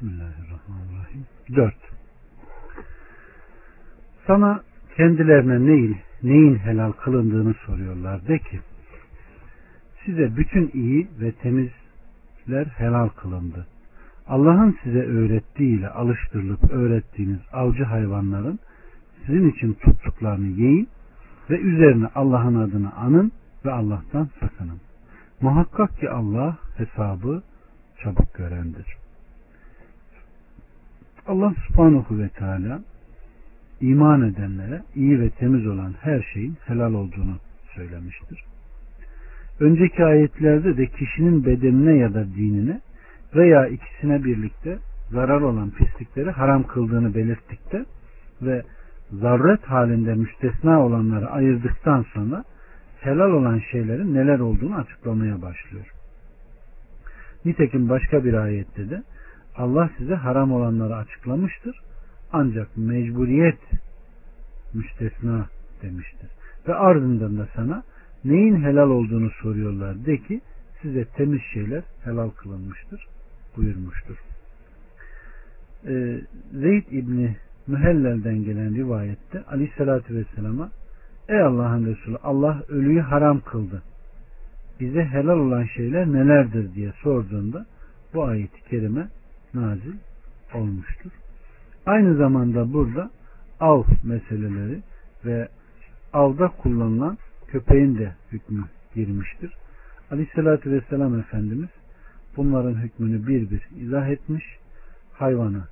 Bismillahirrahmanirrahim. 4. Sana kendilerine neyin, neyin helal kılındığını soruyorlar. De ki size bütün iyi ve temizler helal kılındı. Allah'ın size öğrettiğiyle alıştırılıp öğrettiğiniz avcı hayvanların sizin için tuttuklarını yiyin ve üzerine Allah'ın adını anın ve Allah'tan sakının. Muhakkak ki Allah hesabı çabuk görendir. Allah subhanahu ve teala iman edenlere iyi ve temiz olan her şeyin helal olduğunu söylemiştir. Önceki ayetlerde de kişinin bedenine ya da dinine veya ikisine birlikte zarar olan pislikleri haram kıldığını belirttikte ve zarret halinde müstesna olanları ayırdıktan sonra helal olan şeylerin neler olduğunu açıklamaya başlıyor. Nitekim başka bir ayette de Allah size haram olanları açıklamıştır. Ancak mecburiyet müstesna demiştir. Ve ardından da sana neyin helal olduğunu soruyorlar. De ki size temiz şeyler helal kılınmıştır buyurmuştur. Ee, Zeyd İbni Mühellel'den gelen rivayette Aleyhisselatü Vesselam'a Ey Allah'ın Resulü Allah ölüyü haram kıldı. Bize helal olan şeyler nelerdir diye sorduğunda bu ayeti kerime nazil olmuştur. Aynı zamanda burada av meseleleri ve avda kullanılan köpeğin de hükmü girmiştir. Aleyhissalatü Vesselam Efendimiz bunların hükmünü bir bir izah etmiş. Hayvanı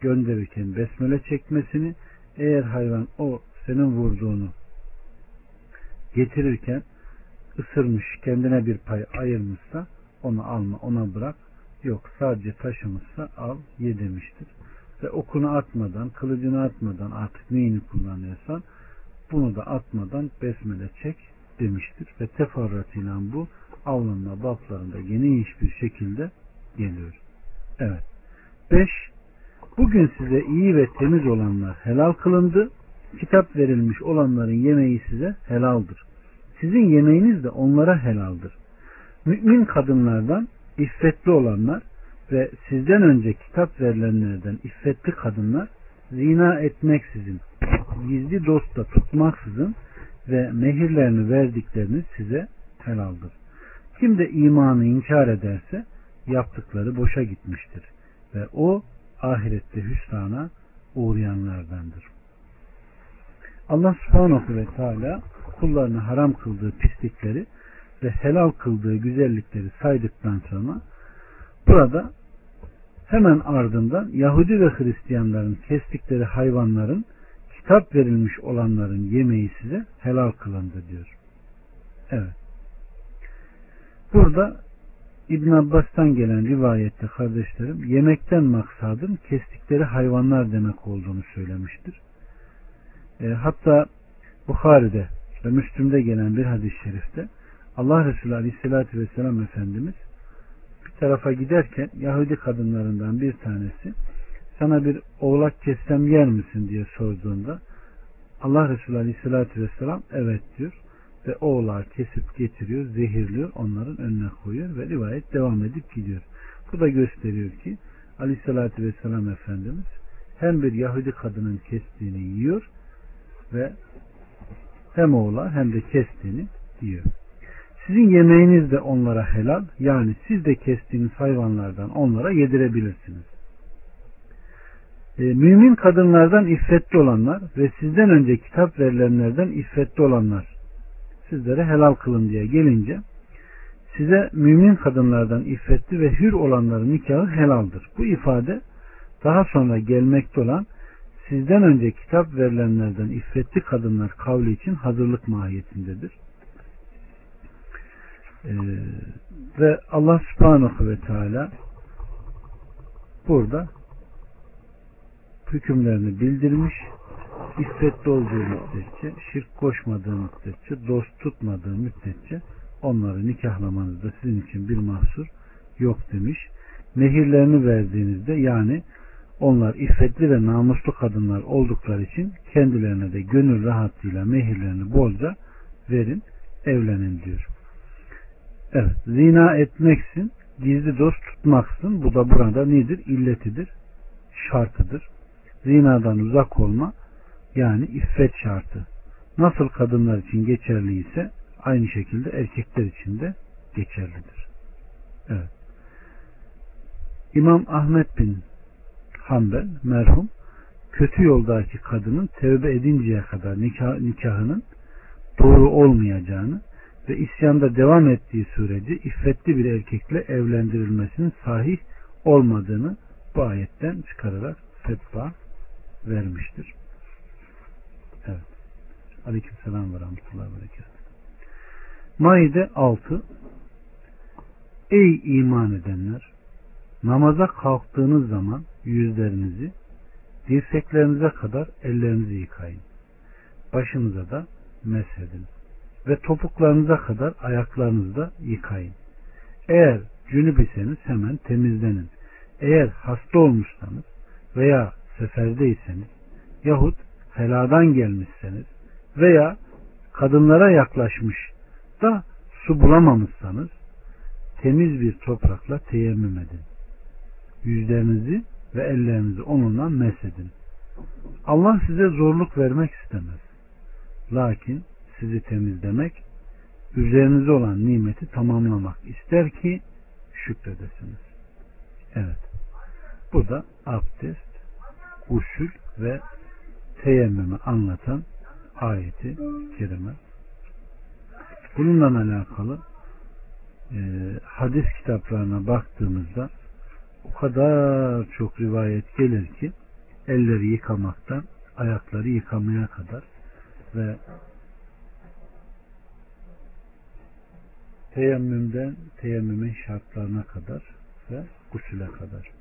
gönderirken besmele çekmesini eğer hayvan o senin vurduğunu getirirken ısırmış kendine bir pay ayırmışsa onu alma ona bırak yok sadece taşımışsa al ye demiştir ve okunu atmadan kılıcını atmadan artık neyini kullanıyorsan bunu da atmadan besmele çek demiştir ve teferruatıyla bu avlanma baflarında geniş bir şekilde geliyor. Evet. 5. Bugün size iyi ve temiz olanlar helal kılındı. Kitap verilmiş olanların yemeği size helaldir. Sizin yemeğiniz de onlara helaldir. Mümin kadınlardan iffetli olanlar ve sizden önce kitap verilenlerden iffetli kadınlar zina etmeksizin, gizli dostla tutmaksızın ve mehirlerini verdiklerini size helaldir. Kim de imanı inkar ederse yaptıkları boşa gitmiştir ve o ahirette hüsrana uğrayanlardandır. Allah subhanahu ve teala kullarına haram kıldığı pislikleri ve helal kıldığı güzellikleri saydıktan sonra burada hemen ardından Yahudi ve Hristiyanların kestikleri hayvanların kitap verilmiş olanların yemeği size helal kılındı diyor. Evet. Burada İbn Abbas'tan gelen rivayette kardeşlerim yemekten maksadın kestikleri hayvanlar demek olduğunu söylemiştir. E, hatta Bukhari'de ve Müslüm'de gelen bir hadis-i şerifte Allah Resulü Aleyhisselatü Vesselam Efendimiz bir tarafa giderken Yahudi kadınlarından bir tanesi sana bir oğlak kessem yer misin diye sorduğunda Allah Resulü Aleyhisselatü Vesselam evet diyor ve oğlağı kesip getiriyor, zehirliyor, onların önüne koyuyor ve rivayet devam edip gidiyor. Bu da gösteriyor ki Aleyhisselatü Vesselam Efendimiz hem bir Yahudi kadının kestiğini yiyor ve hem oğla hem de kestiğini yiyor. Sizin yemeğiniz de onlara helal yani siz de kestiğiniz hayvanlardan onlara yedirebilirsiniz. E, mümin kadınlardan iffetli olanlar ve sizden önce kitap verilenlerden iffetli olanlar sizlere helal kılın diye gelince size mümin kadınlardan iffetli ve hür olanların nikahı helaldir. Bu ifade daha sonra gelmekte olan sizden önce kitap verilenlerden iffetli kadınlar kavli için hazırlık mahiyetindedir. Ee, ve Allah subhanahu ve teala burada hükümlerini bildirmiş iffetli olduğu müddetçe şirk koşmadığı müddetçe dost tutmadığı müddetçe onları nikahlamanızda sizin için bir mahsur yok demiş. Mehirlerini verdiğinizde yani onlar iffetli ve namuslu kadınlar oldukları için kendilerine de gönül rahatlığıyla mehirlerini bolca verin, evlenin diyor. Evet, zina etmeksin gizli dost tutmaksın. Bu da burada nedir? İlletidir, şartıdır. Zinadan uzak olma yani iffet şartı. Nasıl kadınlar için geçerli ise aynı şekilde erkekler için de geçerlidir. Evet. İmam Ahmet bin Hanbel merhum kötü yoldaki kadının tevbe edinceye kadar nikah, nikahının doğru olmayacağını ve isyanda devam ettiği sürece iffetli bir erkekle evlendirilmesinin sahih olmadığını bu ayetten çıkararak fetva vermiştir. Evet. Aleyküm selam ve rahmetullahi ve. Maide 6 Ey iman edenler! Namaza kalktığınız zaman yüzlerinizi dirseklerinize kadar ellerinizi yıkayın. Başınıza da mesedin. Ve topuklarınıza kadar ayaklarınızı da yıkayın. Eğer cünüp iseniz hemen temizlenin. Eğer hasta olmuşsanız veya seferdeyseniz yahut heladan gelmişseniz veya kadınlara yaklaşmış da su bulamamışsanız temiz bir toprakla teyemmüm edin. Yüzlerinizi ve ellerinizi onunla mesedin. Allah size zorluk vermek istemez. Lakin sizi temizlemek, üzerinize olan nimeti tamamlamak ister ki şükredesiniz. Evet. Bu da abdest, usul ve teyemmümü anlatan ayeti kerime. Bununla alakalı e, hadis kitaplarına baktığımızda o kadar çok rivayet gelir ki elleri yıkamaktan ayakları yıkamaya kadar ve teyemmümden teyemmümün şartlarına kadar ve gusüle kadar.